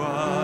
영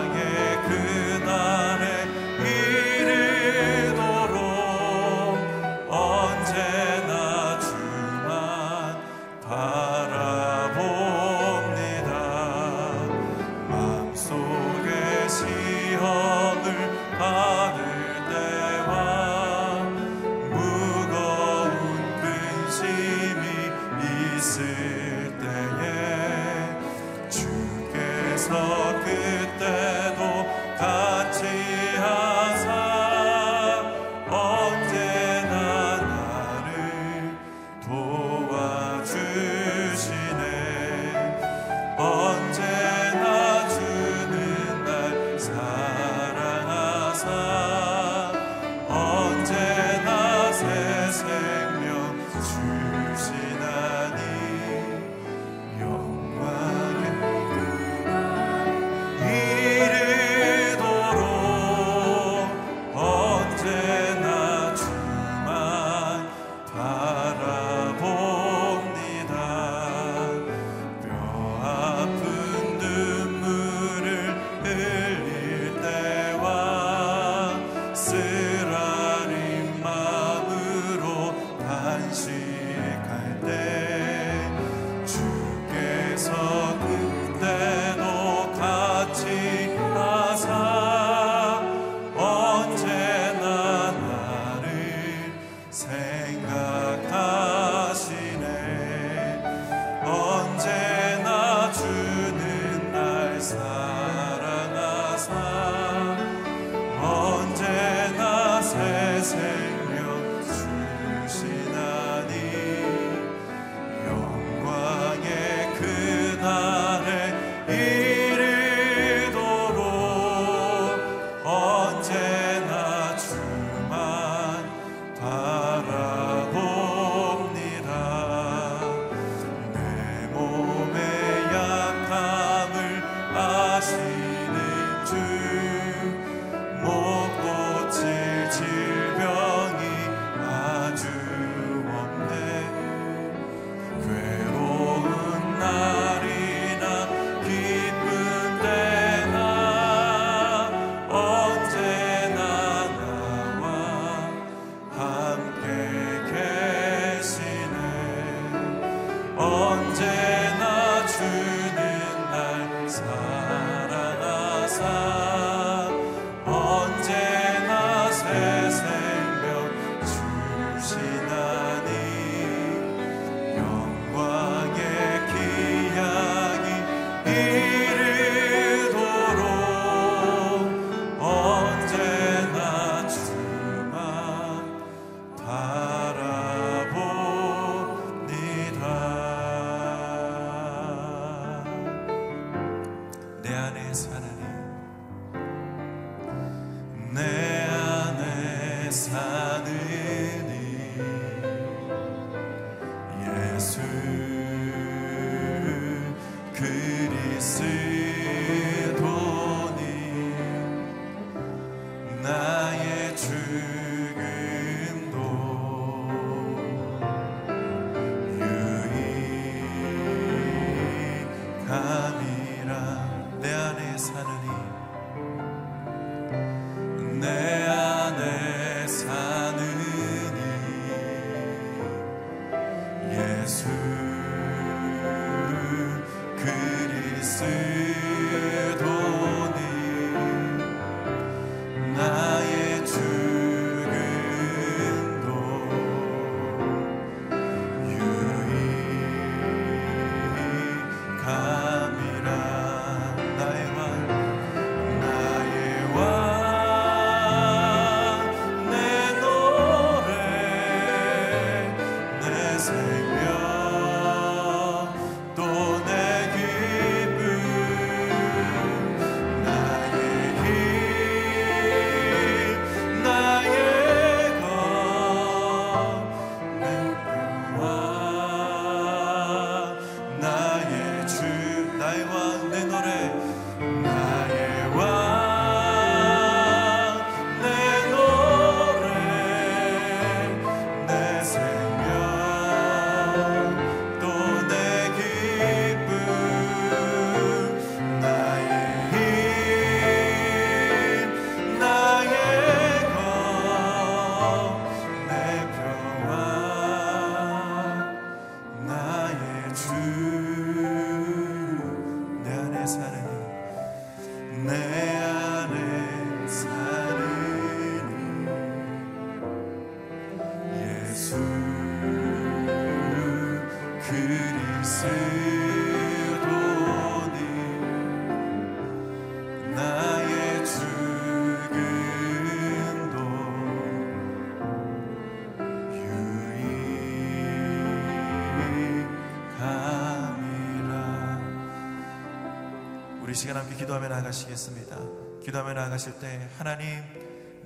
시간 함께 기도하며 나아가시겠습니다 기도하며 나아가실 때 하나님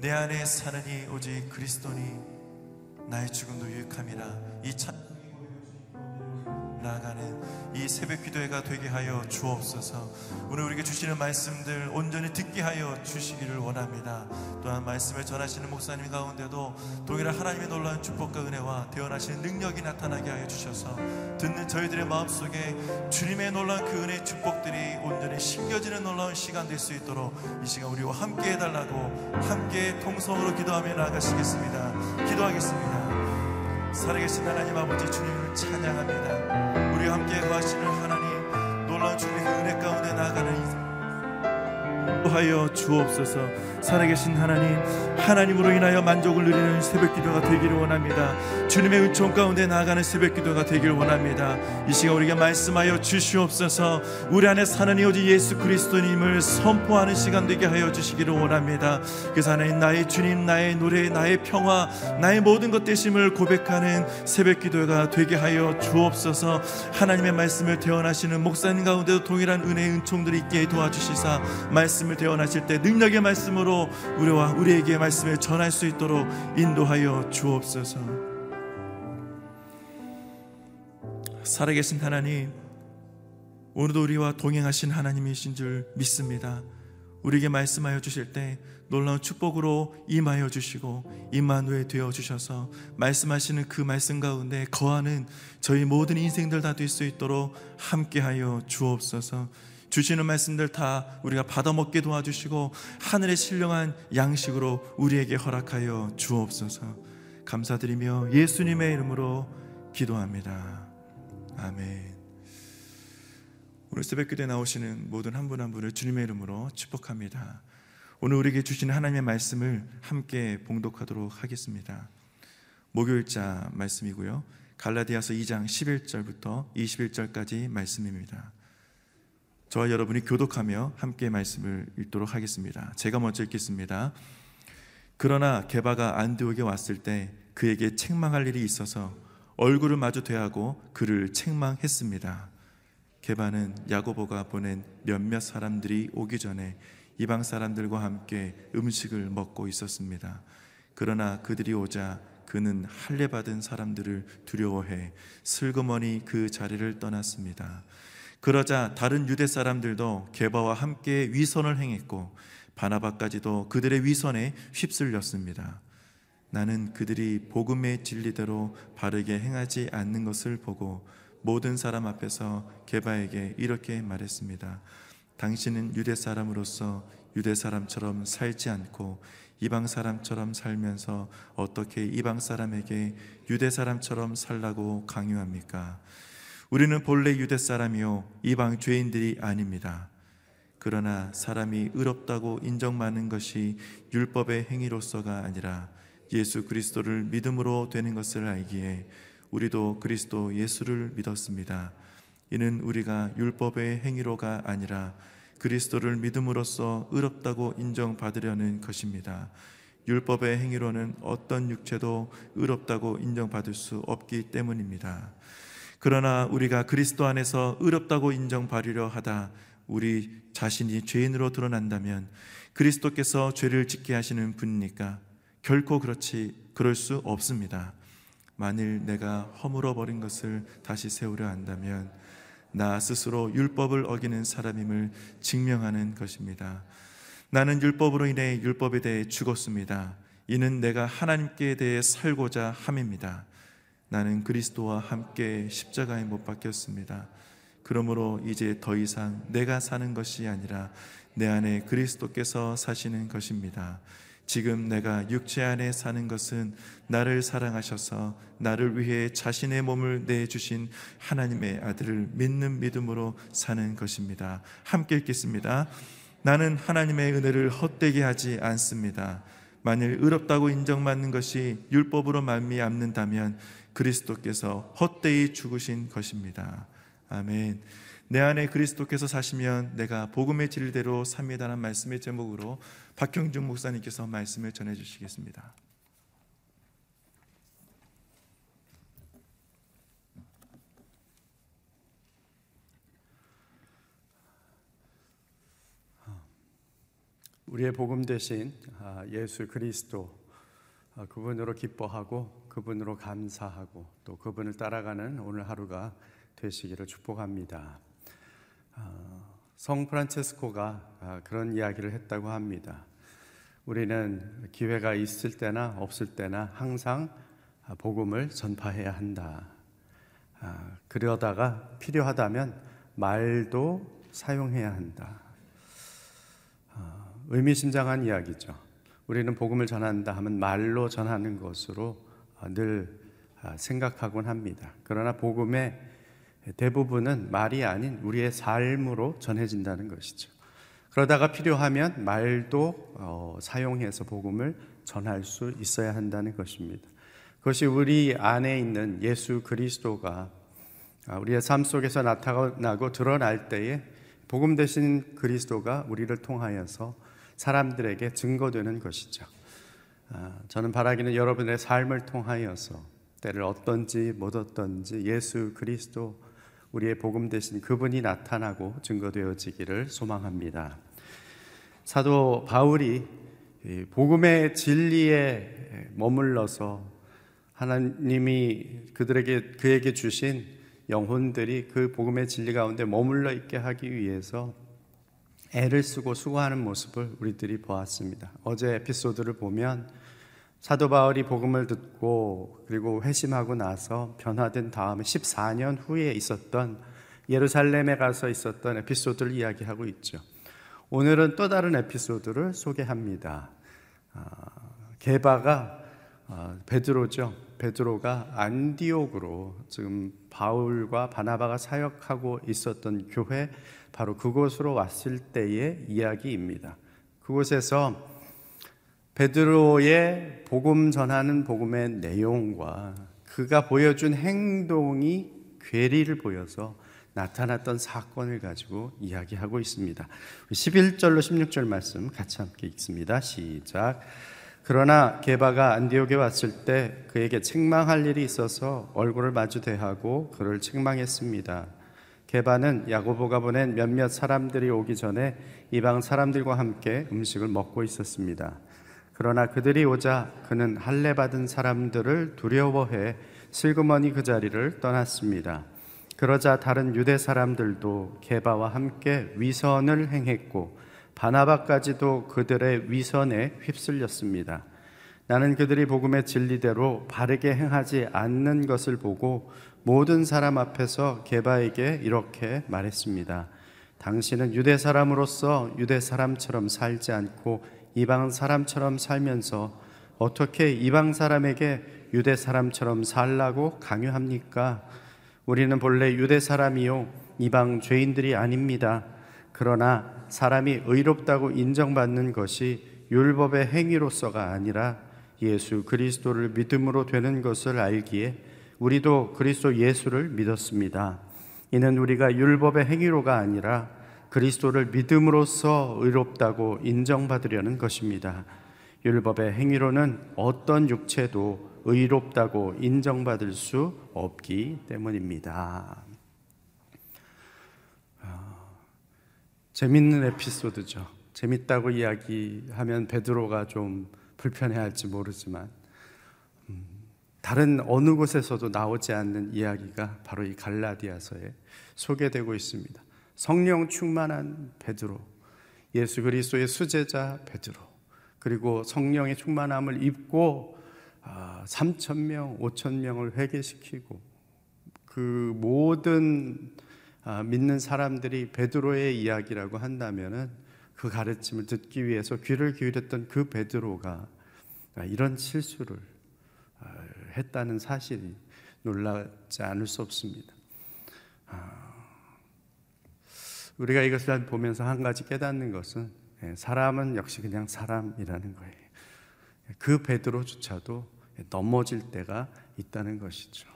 내 안에 사느니 오직 그리스도니 나의 죽음도 유익함이라 이 찬 나아가는 이 새벽 기도회가 되게 하여 주옵소서. 오늘 우리에게 주시는 말씀들 온전히 듣게 하여 주시기를 원합니다. 또한 말씀을 전하시는 목사님 가운데도 동일한 하나님의 놀라운 축복과 은혜와 대언하시는 능력이 나타나게 하여 주셔서 듣는 저희들의 마음속에 주님의 놀라운 그 은혜의 축복들이 온전히 심겨지는 놀라운 시간 될 수 있도록 이 시간 우리와 함께 해달라고 함께 통성으로 기도하며 나아가시겠습니다. 기도하겠습니다. 살아계신 하나님 아버지 주님을 찬양합니다. 우리와 함께 거하시는 하나님 놀라운 주님의 그 은혜 가운데 나아가는 이 하여 주옵소서. 살아계신 하나님 하나님으로 인하여 만족을 누리는 새벽 기도가 되기를 원합니다. 주님의 은총 가운데 나아가는 새벽 기도가 되기를 원합니다. 이 시간 우리가 말씀하여 주시옵소서. 우리 안에 사는 이 오직 예수 그리스도님을 선포하는 시간 되게 하여 주시기를 원합니다. 그래서 하나님 나의 주님 나의 노래 나의 평화 나의 모든 것 되심을 고백하는 새벽 기도가 되게 하여 주옵소서. 하나님의 말씀을 대언하시는 목사님 가운데도 동일한 은혜의 은총들이 있게 도와주시사 말씀을 대언하실 때 능력의 말씀으로 우리와 우리에게 말씀을 전할 수 있도록 인도하여 주옵소서. 살아계신 하나님, 오늘도 우리와 동행하신 하나님이신 줄 믿습니다. 우리에게 말씀하여 주실 때 놀라운 축복으로 임하여 주시고 임마누엘 되어 주셔서 말씀하시는 그 말씀 가운데 거하는 저희 모든 인생들 다 될 수 있도록 함께하여 주옵소서. 주시는 말씀들 다 우리가 받아먹게 도와주시고 하늘의 신령한 양식으로 우리에게 허락하여 주옵소서. 감사드리며 예수님의 이름으로 기도합니다. 아멘. 오늘 새벽 기도에 나오시는 모든 한 분한 분을 주님의 이름으로 축복합니다. 오늘 우리에게 주시는 하나님의 말씀을 함께 봉독하도록 하겠습니다. 목요일자 말씀이고요. 갈라디아서 2장 11절부터 21절까지 말씀입니다. 저와 여러분이 교독하며 함께 말씀을 읽도록 하겠습니다. 제가 먼저 읽겠습니다. 그러나 게바가 안디옥에 왔을 때 그에게 책망할 일이 있어서 얼굴을 마주 대하고 그를 책망했습니다. 게바는 야고보가 보낸 몇몇 사람들이 오기 전에 이방 사람들과 함께 음식을 먹고 있었습니다. 그러나 그들이 오자 그는 할례 받은 사람들을 두려워해 슬그머니 그 자리를 떠났습니다. 그러자 다른 유대 사람들도 게바와 함께 위선을 행했고 바나바까지도 그들의 위선에 휩쓸렸습니다. 나는 그들이 복음의 진리대로 바르게 행하지 않는 것을 보고 모든 사람 앞에서 게바에게 이렇게 말했습니다. 당신은 유대 사람으로서 유대 사람처럼 살지 않고 이방 사람처럼 살면서 어떻게 이방 사람에게 유대 사람처럼 살라고 강요합니까? 우리는 본래 유대 사람이요 이방 죄인들이 아닙니다. 그러나 사람이 의롭다고 인정받는 것이 율법의 행위로서가 아니라 예수 그리스도를 믿음으로 되는 것을 알기에 우리도 그리스도 예수를 믿었습니다. 이는 우리가 율법의 행위로가 아니라 그리스도를 믿음으로써 의롭다고 인정받으려는 것입니다. 율법의 행위로는 어떤 육체도 의롭다고 인정받을 수 없기 때문입니다. 그러나 우리가 그리스도 안에서 의롭다고 인정받으려 하다 우리 자신이 죄인으로 드러난다면 그리스도께서 죄를 짓게 하시는 분이니까 결코 그렇지 그럴 수 없습니다. 만일 내가 허물어 버린 것을 다시 세우려 한다면 나 스스로 율법을 어기는 사람임을 증명하는 것입니다. 나는 율법으로 인해 율법에 대해 죽었습니다. 이는 내가 하나님께 대해 살고자 함입니다. 나는 그리스도와 함께 십자가에 못 박혔습니다. 그러므로 이제 더 이상 내가 사는 것이 아니라 내 안에 그리스도께서 사시는 것입니다. 지금 내가 육체 안에 사는 것은 나를 사랑하셔서 나를 위해 자신의 몸을 내주신 하나님의 아들을 믿는 믿음으로 사는 것입니다. 함께 읽겠습니다. 나는 하나님의 은혜를 헛되게 하지 않습니다. 만일 의롭다고 인정받는 것이 율법으로 말미암는다면 그리스도께서 헛되이 죽으신 것입니다. 아멘. 내 안에 그리스도께서 사시면 내가 복음의 진리대로 삽니다라는 말씀의 제목으로 박형준 목사님께서 말씀을 전해 주시겠습니다. 우리의 복음 대신 아, 예수 그리스도 아, 그분으로 기뻐하고 그분으로 감사하고 또 그분을 따라가는 오늘 하루가 되시기를 축복합니다. 아, 성 프란체스코가 그런 이야기를 했다고 합니다. 우리는 기회가 있을 때나 없을 때나 항상 복음을 전파해야 한다. 그러다가 필요하다면 말도 사용해야 한다. 의미심장한 이야기죠. 우리는 복음을 전한다 하면 말로 전하는 것으로 어, 늘 아, 생각하곤 합니다. 그러나 복음의 대부분은 말이 아닌 우리의 삶으로 전해진다는 것이죠. 그러다가 필요하면 말도 어, 사용해서 복음을 전할 수 있어야 한다는 것입니다. 그것이 우리 안에 있는 예수 그리스도가 아, 우리의 삶 속에서 나타나고 드러날 때에 복음 대신 그리스도가 우리를 통하여서 사람들에게 증거되는 것이죠. 아, 저는 바라기는 여러분의 삶을 통하여서 때를 어떤지 못 어떤지 예수 그리스도 우리의 복음 대신 그분이 나타나고 증거되어지기를 소망합니다. 사도 바울이 복음의 진리에 머물러서 하나님이 그들에게 그에게 주신 영혼들이 그 복음의 진리 가운데 머물러 있게 하기 위해서 애를 쓰고 수고하는 모습을 우리들이 보았습니다. 어제 에피소드를 보면 사도 바울이 복음을 듣고 그리고 회심하고 나서 변화된 다음에 14년 후에 있었던 예루살렘에 가서 있었던 에피소드를 이야기하고 있죠. 오늘은 또 다른 에피소드를 소개합니다. 아, 게바가 아, 베드로죠. 베드로가 안디옥으로 지금 바울과 바나바가 사역하고 있었던 교회 바로 그곳으로 왔을 때의 이야기입니다. 그곳에서 베드로의 복음 전하는 복음의 내용과 그가 보여준 행동이 괴리를 보여서 나타났던 사건을 가지고 이야기하고 있습니다. 11절로 16절 말씀 같이 함께 읽습니다. 시작. 그러나 게바가 안디옥에 왔을 때 그에게 책망할 일이 있어서 얼굴을 마주 대하고 그를 책망했습니다. 게바는 야고보가 보낸 몇몇 사람들이 오기 전에 이방 사람들과 함께 음식을 먹고 있었습니다. 그러나 그들이 오자 그는 할례 받은 사람들을 두려워해 슬그머니 그 자리를 떠났습니다. 그러자 다른 유대 사람들도 게바와 함께 위선을 행했고 바나바까지도 그들의 위선에 휩쓸렸습니다. 나는 그들이 복음의 진리대로 바르게 행하지 않는 것을 보고 모든 사람 앞에서 게바에게 이렇게 말했습니다. 당신은 유대 사람으로서 유대 사람처럼 살지 않고 이방 사람처럼 살면서 어떻게 이방 사람에게 유대 사람처럼 살라고 강요합니까? 우리는 본래 유대 사람이요 이방 죄인들이 아닙니다. 그러나 사람이 의롭다고 인정받는 것이 율법의 행위로서가 아니라 예수 그리스도를 믿음으로 되는 것을 알기에 우리도 그리스도 예수를 믿었습니다. 이는 우리가 율법의 행위로가 아니라 그리스도를 믿음으로써 의롭다고 인정받으려는 것입니다. 율법의 행위로는 어떤 육체도 의롭다고 인정받을 수 없기 때문입니다. 아, 재밌는 에피소드죠. 재밌다고 이야기하면 베드로가 좀 불편해할지 모르지만 다른 어느 곳에서도 나오지 않는 이야기가 바로 이 갈라디아서에 소개되고 있습니다. 성령 충만한 베드로, 예수 그리스도의 수제자 베드로, 그리고 성령의 충만함을 입고 3천 아, 명, 5천 명을 회개시키고 그 모든 아, 믿는 사람들이 베드로의 이야기라고 한다면은 그 가르침을 듣기 위해서 귀를 기울였던 그 베드로가 이런 실수를 어, 했다는 사실이 놀라지 않을 수 없습니다. 아, 우리가 이것을 보면서 한 가지 깨닫는 것은 예, 사람은 역시 그냥 사람이라는 거예요. 그 베드로조차도 넘어질 때가 있다는 것이죠.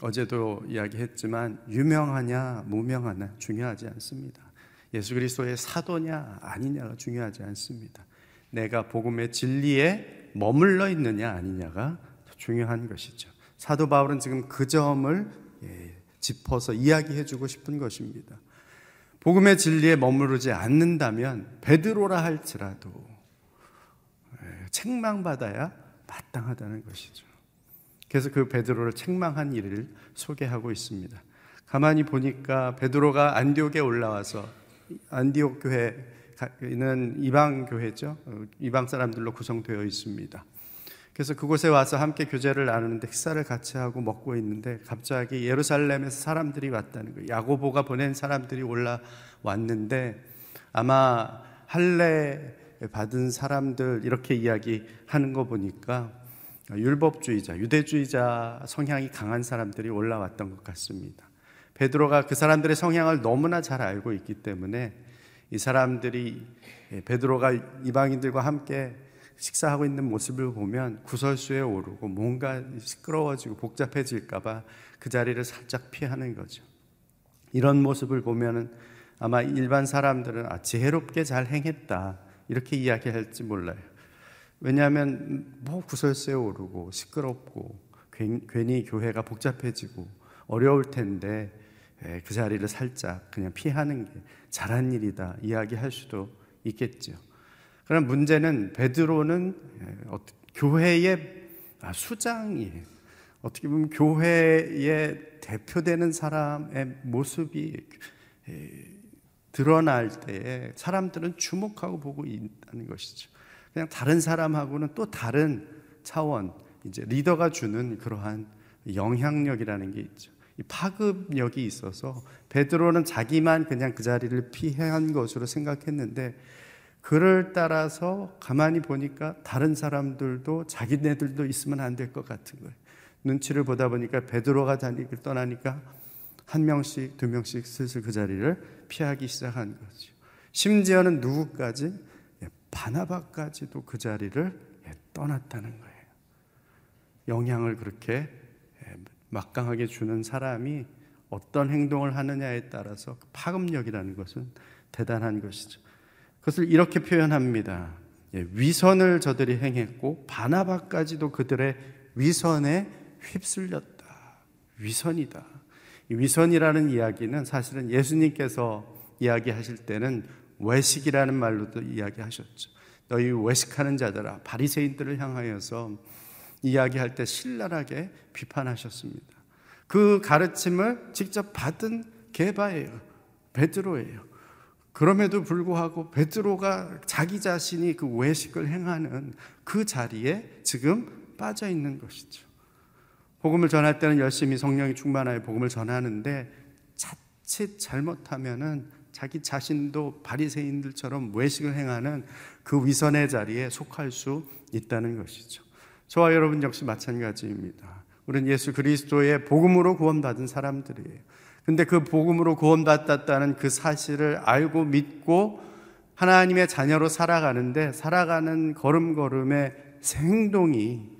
어제도 이야기했지만 유명하냐 무명하냐 중요하지 않습니다. 예수 그리스도의 사도냐 아니냐가 중요하지 않습니다. 내가 복음의 진리에 머물러 있느냐 아니냐가 중요한 것이죠. 사도 바울은 지금 그 점을 예, 짚어서 이야기해 주고 싶은 것입니다. 복음의 진리에 머무르지 않는다면 베드로라 할지라도 예, 책망받아야 마땅하다는 것이죠. 그래서 그 베드로를 책망한 일을 소개하고 있습니다. 가만히 보니까 베드로가 안디옥에 올라와서 안디옥 교회는 이방 교회죠. 어, 이방 사람들로 구성되어 있습니다. 그래서 그곳에 와서 함께 교제를 나누는데 식사를 같이 하고 먹고 있는데 갑자기 예루살렘에서 사람들이 왔다는 거예요. 야고보가 보낸 사람들이 올라왔는데 아마 할례 받은 사람들 이렇게 이야기하는 거 보니까 율법주의자, 유대주의자 성향이 강한 사람들이 올라왔던 것 같습니다. 베드로가 그 사람들의 성향을 너무나 잘 알고 있기 때문에 이 사람들이 베드로가 이방인들과 함께 식사하고 있는 모습을 보면 구설수에 오르고 뭔가 시끄러워지고 복잡해질까봐 그 자리를 살짝 피하는 거죠. 이런 모습을 보면은 아마 일반 사람들은 아, 지혜롭게 잘 행했다 이렇게 이야기할지 몰라요. 왜냐하면 뭐 구설수에 오르고 시끄럽고 괜히 교회가 복잡해지고 어려울 텐데 그 자리를 살짝 그냥 피하는 게 잘한 일이다 이야기할 수도 있겠죠. 그러나 문제는 베드로는 예, 교회의 아, 수장이에요. 어떻게 보면 교회의 대표되는 사람의 모습이 예, 드러날 때에 사람들은 주목하고 보고 있다는 것이죠. 그냥 다른 사람하고는 또 다른 차원, 이제 리더가 주는 그러한 영향력이라는 게 있죠. 파급력이 있어서 베드로는 자기만 그냥 그 자리를 피한 것으로 생각했는데 그를 따라서 가만히 보니까 다른 사람들도 자기네들도 있으면 안 될 것 같은 거예요. 눈치를 보다 보니까 베드로가 다니길 떠나니까 한 명씩 두 명씩 슬슬 그 자리를 피하기 시작한 거죠. 심지어는 누구까지 예, 바나바까지도 그 자리를 예, 떠났다는 거예요. 영향을 그렇게 예, 막강하게 주는 사람이 어떤 행동을 하느냐에 따라서 그 파급력이라는 것은 대단한 것이죠. 그것을 이렇게 표현합니다. 예, 위선을 저들이 행했고 바나바까지도 그들의 위선에 휩쓸렸다. 위선이다. 위선이라는 이야기는 사실은 예수님께서 이야기하실 때는 외식이라는 말로도 이야기하셨죠. 너희 외식하는 자들아 바리새인들을 향하여서 이야기할 때 신랄하게 비판하셨습니다. 그 가르침을 직접 받은 게바예요. 베드로예요. 그럼에도 불구하고 베드로가 자기 자신이 그 외식을 행하는 그 자리에 지금 빠져 있는 것이죠. 복음을 전할 때는 열심히 성령이 충만하여 복음을 전하는데 자칫 잘못하면은 자기 자신도 바리새인들처럼 외식을 행하는 그 위선의 자리에 속할 수 있다는 것이죠. 저와 여러분 역시 마찬가지입니다. 우리는 예수 그리스도의 복음으로 구원받은 사람들이에요. 근데 그 복음으로 구원받았다는 그 사실을 알고 믿고 하나님의 자녀로 살아가는데 살아가는 걸음걸음의 행동이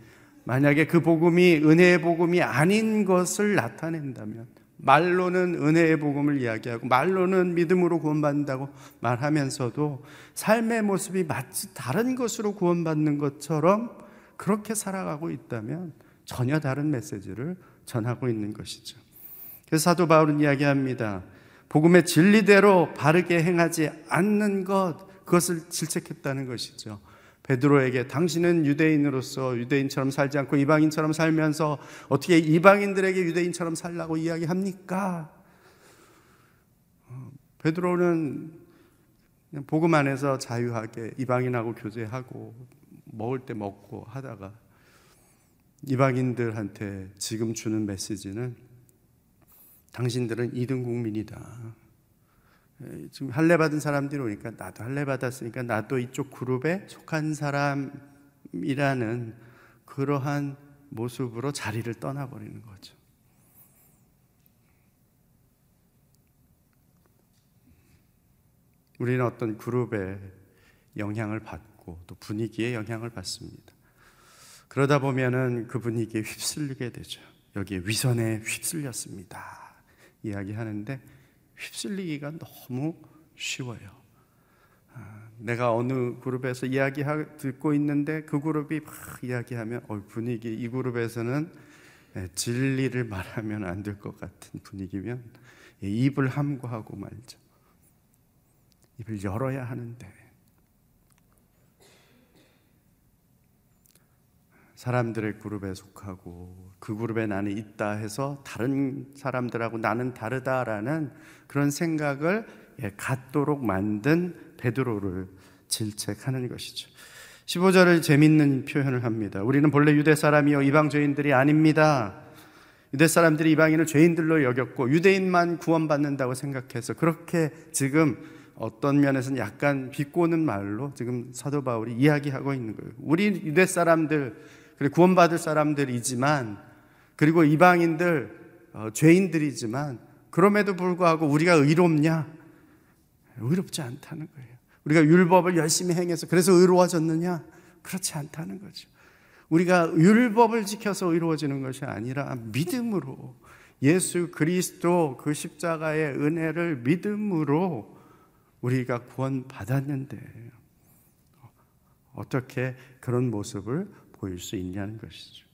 만약에 그 복음이 은혜의 복음이 아닌 것을 나타낸다면 말로는 은혜의 복음을 이야기하고 말로는 믿음으로 구원받는다고 말하면서도 삶의 모습이 마치 다른 것으로 구원받는 것처럼 그렇게 살아가고 있다면 전혀 다른 메시지를 전하고 있는 것이죠. 그래서 사도 바울은 이야기합니다. 복음의 진리대로 바르게 행하지 않는 것, 그것을 질책했다는 것이죠. 베드로에게 당신은 유대인으로서 유대인처럼 살지 않고 이방인처럼 살면서 어떻게 이방인들에게 유대인처럼 살라고 이야기합니까? 어, 베드로는 복음 안에서 자유하게 이방인하고 교제하고 먹을 때 먹고 하다가 이방인들한테 지금 주는 메시지는 당신들은 이등 국민이다. 지금 할례 받은 사람들이 오니까 나도 할례 받았으니까 나도 이쪽 그룹에 속한 사람이라는 그러한 모습으로 자리를 떠나버리는 거죠. 우리는 어떤 그룹에 영향을 받고 또 분위기에 영향을 받습니다. 그러다 보면은 그 분위기에 휩쓸리게 되죠. 여기에 위선에 휩쓸렸습니다. 이야기하는데 휩쓸리기가 너무 쉬워요. 아, 내가 어느 그룹에서 이야기 듣고 있는데 그 그룹이 막 이야기하면 어, 분위기 이 그룹에서는 예, 진리를 말하면 안 될 것 같은 분위기면 예, 입을 함구하고 말죠. 입을 열어야 하는데 사람들의 그룹에 속하고 그 그룹에 나는 있다 해서 다른 사람들하고 나는 다르다라는 그런 생각을 예, 갖도록 만든 베드로를 질책하는 것이죠. 15절을 재밌는 표현을 합니다. 우리는 본래 유대 사람이요 이방 죄인들이 아닙니다. 유대 사람들이 이방인을 죄인들로 여겼고 유대인만 구원받는다고 생각해서 그렇게 지금 어떤 면에서는 약간 비꼬는 말로 지금 사도 바울이 이야기하고 있는 거예요. 우리 유대 사람들 그리고 구원받을 사람들이지만 그리고 이방인들 어, 죄인들이지만 그럼에도 불구하고 우리가 의롭냐? 의롭지 않다는 거예요. 우리가 율법을 열심히 행해서 그래서 의로워졌느냐? 그렇지 않다는 거죠. 우리가 율법을 지켜서 의로워지는 것이 아니라 믿음으로 예수 그리스도 그 십자가의 은혜를 믿음으로 우리가 구원받았는데 어떻게 그런 모습을 보일 수 있냐는 것이죠.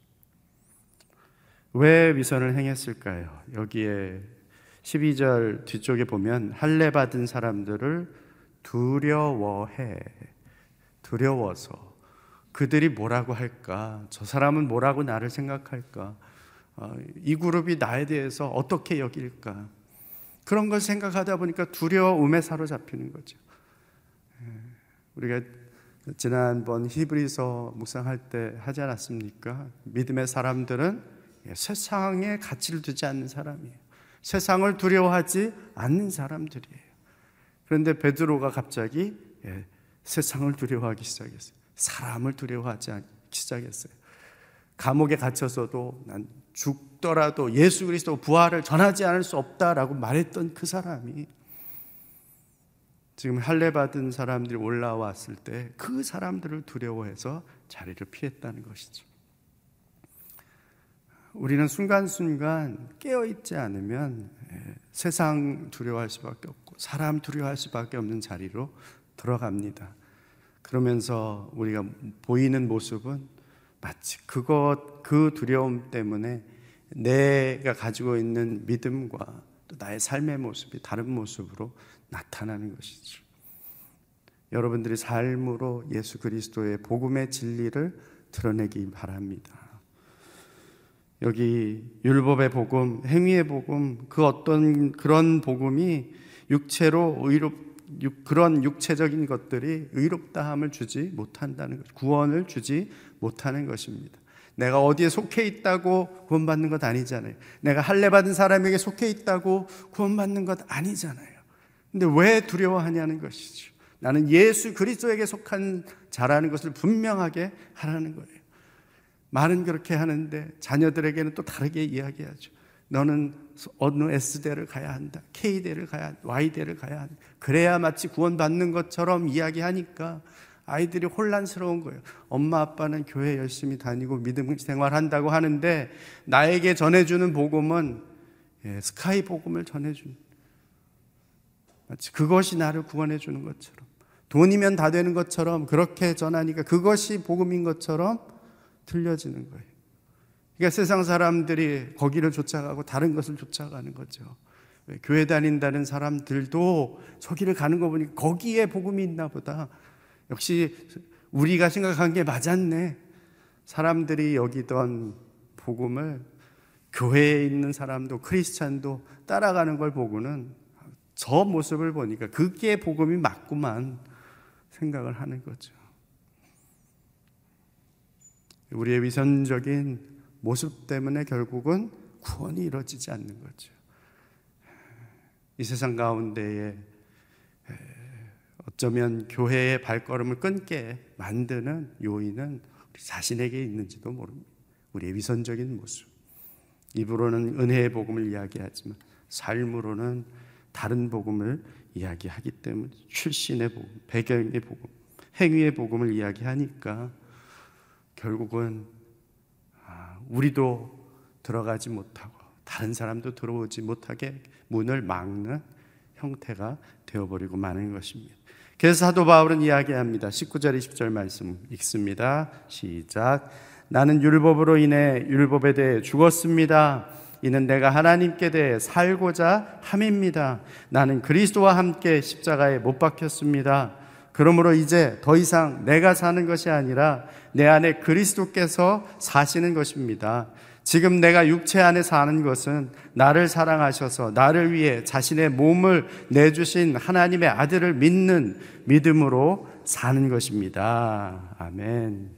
왜 위선을 행했을까요? 여기에 12절 뒤쪽에 보면 할례 받은 사람들을 두려워해 두려워서 그들이 뭐라고 할까? 저 사람은 뭐라고 나를 생각할까? 어, 이 그룹이 나에 대해서 어떻게 여길까? 그런 걸 생각하다 보니까 두려움에 사로잡히는 거죠. 예, 우리가 지난번 히브리서 묵상할 때 하지 않았습니까? 믿음의 사람들은 예, 세상에 가치를 두지 않는 사람이에요. 세상을 두려워하지 않는 사람들이에요. 그런데 베드로가 갑자기 예, 세상을 두려워하기 시작했어요. 사람을 두려워하지 않기 시작했어요. 감옥에 갇혀서도 난 죽더라도 예수 그리스도 부활을 전하지 않을 수 없다라고 말했던 그 사람이 지금 할례 받은 사람들이 올라왔을 때 그 사람들을 두려워해서 자리를 피했다는 것이죠. 우리는 순간순간 깨어 있지 않으면 예, 세상 두려워할 수밖에 없고 사람 두려워할 수밖에 없는 자리로 들어갑니다. 그러면서 우리가 보이는 모습은 마치 그것 그 두려움 때문에 내가 가지고 있는 믿음과 또 나의 삶의 모습이 다른 모습으로 나타나는 것이죠. 여러분들이 삶으로 예수 그리스도의 복음의 진리를 드러내기 바랍니다. 여기 율법의 복음, 행위의 복음, 그 어떤 그런 복음이 육체로 의롭 그런 육체적인 것들이 의롭다함을 주지 못한다는 것, 구원을 주지 못하는 것입니다. 내가 어디에 속해 있다고 구원받는 것 아니잖아요. 내가 할례 받은 사람에게 속해 있다고 구원받는 것 아니잖아요. 근데 왜 두려워하냐는 것이죠. 나는 예수 그리스도에게 속한 자라는 것을 분명하게 하라는 거예요. 말은 그렇게 하는데 자녀들에게는 또 다르게 이야기하죠. 너는 어느 S대를 가야 한다. K대를 가야 한다. Y대를 가야 한다. 그래야 마치 구원받는 것처럼 이야기하니까 아이들이 혼란스러운 거예요. 엄마 아빠는 교회 열심히 다니고 믿음 생활한다고 하는데 나에게 전해주는 복음은 예, 스카이 복음을 전해주는 마치 그것이 나를 구원해 주는 것처럼 돈이면 다 되는 것처럼 그렇게 전하니까 그것이 복음인 것처럼 들려지는 거예요. 그러니까 세상 사람들이 거기를 쫓아가고 다른 것을 쫓아가는 거죠. 교회 다닌다는 사람들도 저기를 가는 거 보니 거기에 복음이 있나 보다. 역시 우리가 생각한 게 맞았네. 사람들이 여기던 복음을 교회에 있는 사람도 크리스찬도 따라가는 걸 보고는 저 모습을 보니까 그게 복음이 맞구만 생각을 하는 거죠. 우리의 위선적인 모습 때문에 결국은 구원이 이루어지지 않는 거죠. 이 세상 가운데에 어쩌면 교회의 발걸음을 끊게 만드는 요인은 우리 자신에게 있는지도 모릅니다. 우리의 위선적인 모습. 입으로는 은혜의 복음을 이야기하지만 삶으로는 다른 복음을 이야기하기 때문에 출신의 복음, 배경의 복음, 행위의 복음을 이야기하니까 결국은 아, 우리도 들어가지 못하고 다른 사람도 들어오지 못하게 문을 막는 형태가 되어버리고 마는 것입니다. 그래서 사도 바울은 이야기합니다. 19절 20절 말씀 읽습니다. 시작. 나는 율법으로 인해 율법에 대해 죽었습니다. 이는 내가 하나님께 대해 살고자 함입니다. 나는 그리스도와 함께 십자가에 못 박혔습니다. 그러므로 이제 더 이상 내가 사는 것이 아니라 내 안에 그리스도께서 사시는 것입니다. 지금 내가 육체 안에 사는 것은 나를 사랑하셔서 나를 위해 자신의 몸을 내주신 하나님의 아들을 믿는 믿음으로 사는 것입니다. 아멘.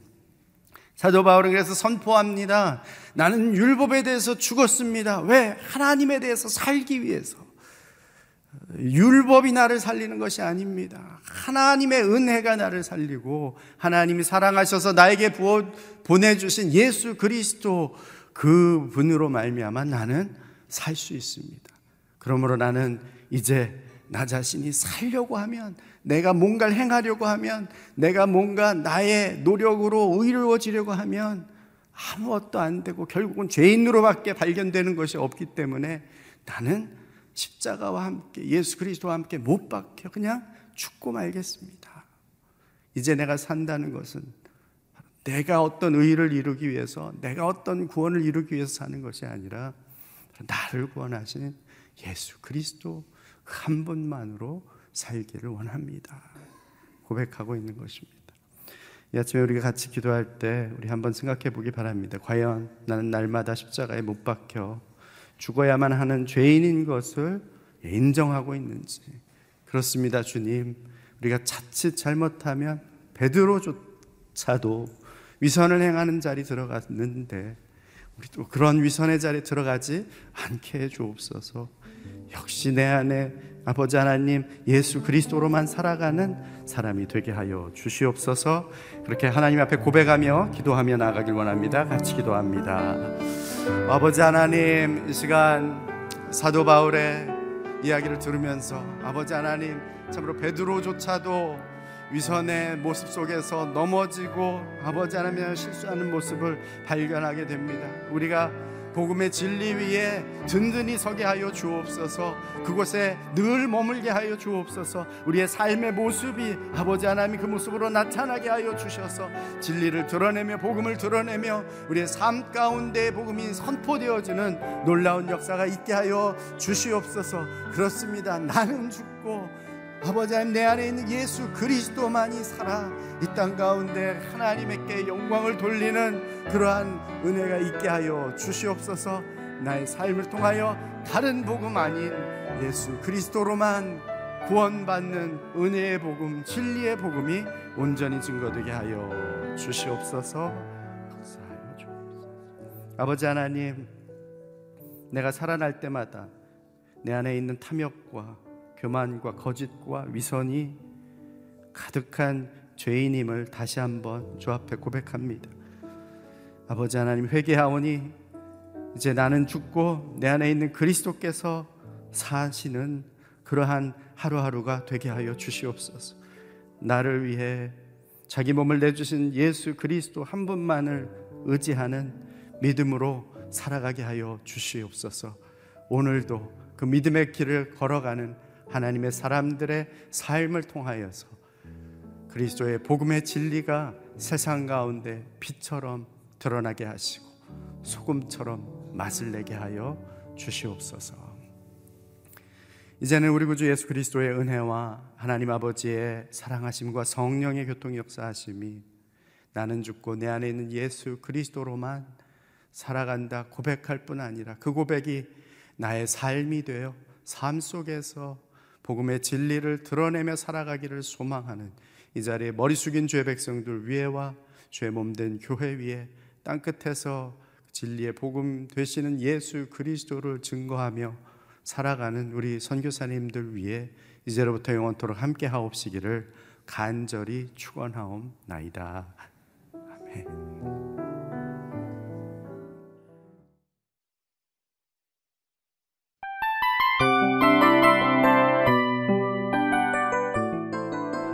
사도 바울은 그래서 선포합니다. 나는 율법에 대해서 죽었습니다. 왜? 하나님에 대해서 살기 위해서. 율법이 나를 살리는 것이 아닙니다. 하나님의 은혜가 나를 살리고 하나님이 사랑하셔서 나에게 부어 보내주신 예수 그리스도 그 분으로 말미암아 나는 살 수 있습니다. 그러므로 나는 이제 나 자신이 살려고 하면 내가 뭔가를 행하려고 하면 내가 뭔가 나의 노력으로 의로워지려고 하면 아무것도 안 되고 결국은 죄인으로밖에 발견되는 것이 없기 때문에 나는 십자가와 함께 예수 그리스도와 함께 못 박혀 그냥 죽고 말겠습니다. 이제 내가 산다는 것은 내가 어떤 의를 이루기 위해서 내가 어떤 구원을 이루기 위해서 사는 것이 아니라 나를 구원하시는 예수 그리스도 한 분만으로 살기를 원합니다. 고백하고 있는 것입니다. 이 아침에 우리가 같이 기도할 때 우리 한번 생각해 보기 바랍니다. 과연 나는 날마다 십자가에 못 박혀 죽어야만 하는 죄인인 것을 인정하고 있는지. 그렇습니다, 주님. 우리가 자칫 잘못하면 베드로조차도 위선을 행하는 자리 들어갔는데 우리도 그런 위선의 자리에 들어가지 않게 해 주옵소서. 역시 내 안에 아버지 하나님 예수 그리스도로만 살아가는 사람이 되게 하여 주시옵소서. 그렇게 하나님 앞에 고백하며 기도하며 나가길 원합니다. 같이 기도합니다. 아버지 하나님 이 시간 사도 바울의 이야기를 들으면서 아버지 하나님 참으로 베드로조차도 위선의 모습 속에서 넘어지고 아버지 하나님 실수하는 모습을 발견하게 됩니다. 우리가 복음의 진리 위에 든든히 서게 하여 주옵소서. 그곳에 늘 머물게 하여 주옵소서. 우리의 삶의 모습이 아버지 하나님 그 모습으로 나타나게 하여 주셔서 진리를 드러내며 복음을 드러내며 우리의 삶 가운데 복음이 선포되어지는 놀라운 역사가 있게 하여 주시옵소서. 그렇습니다. 나는 죽고 아버지 하나님 내 안에 있는 예수 그리스도만이 살아. 이 땅 가운데 하나님께 영광을 돌리는 그러한 은혜가 있게 하여 주시옵소서. 나의 삶을 통하여 다른 복음 아닌 예수 그리스도로만 구원받는 은혜의 복음 진리의 복음이 온전히 증거되게 하여 주시옵소서. 감사하여 주옵소서 아버지 하나님 내가 살아날 때마다 내 안에 있는 탐욕과 교만과 거짓과 위선이 가득한 죄인임을 다시 한번 주 앞에 고백합니다. 아버지 하나님 회개하오니 이제 나는 죽고 내 안에 있는 그리스도께서 사시는 그러한 하루하루가 되게 하여 주시옵소서. 나를 위해 자기 몸을 내주신 예수 그리스도 한 분만을 의지하는 믿음으로 살아가게 하여 주시옵소서. 오늘도 그 믿음의 길을 걸어가는 하나님의 사람들의 삶을 통하여서 그리스도의 복음의 진리가 세상 가운데 빛처럼 드러나게 하시고 소금처럼 맛을 내게 하여 주시옵소서. 이제는 우리 구주 예수 그리스도의 은혜와 하나님 아버지의 사랑하심과 성령의 교통 역사하심이 나는 죽고 내 안에 있는 예수 그리스도로만 살아간다 고백할 뿐 아니라 그 고백이 나의 삶이 되어 삶 속에서 복음의 진리를 드러내며 살아가기를 소망하는 이 자리에 머리 숙인 죄 백성들 위에와 죄 몸된 교회 위에 땅 끝에서 진리의 복음 되시는 예수 그리스도를 증거하며 살아가는 우리 선교사님들 위해 이제로부터 영원토록 함께 하옵시기를 간절히 축원하옵나이다. 아멘.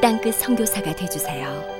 땅끝 선교사가 되주세요.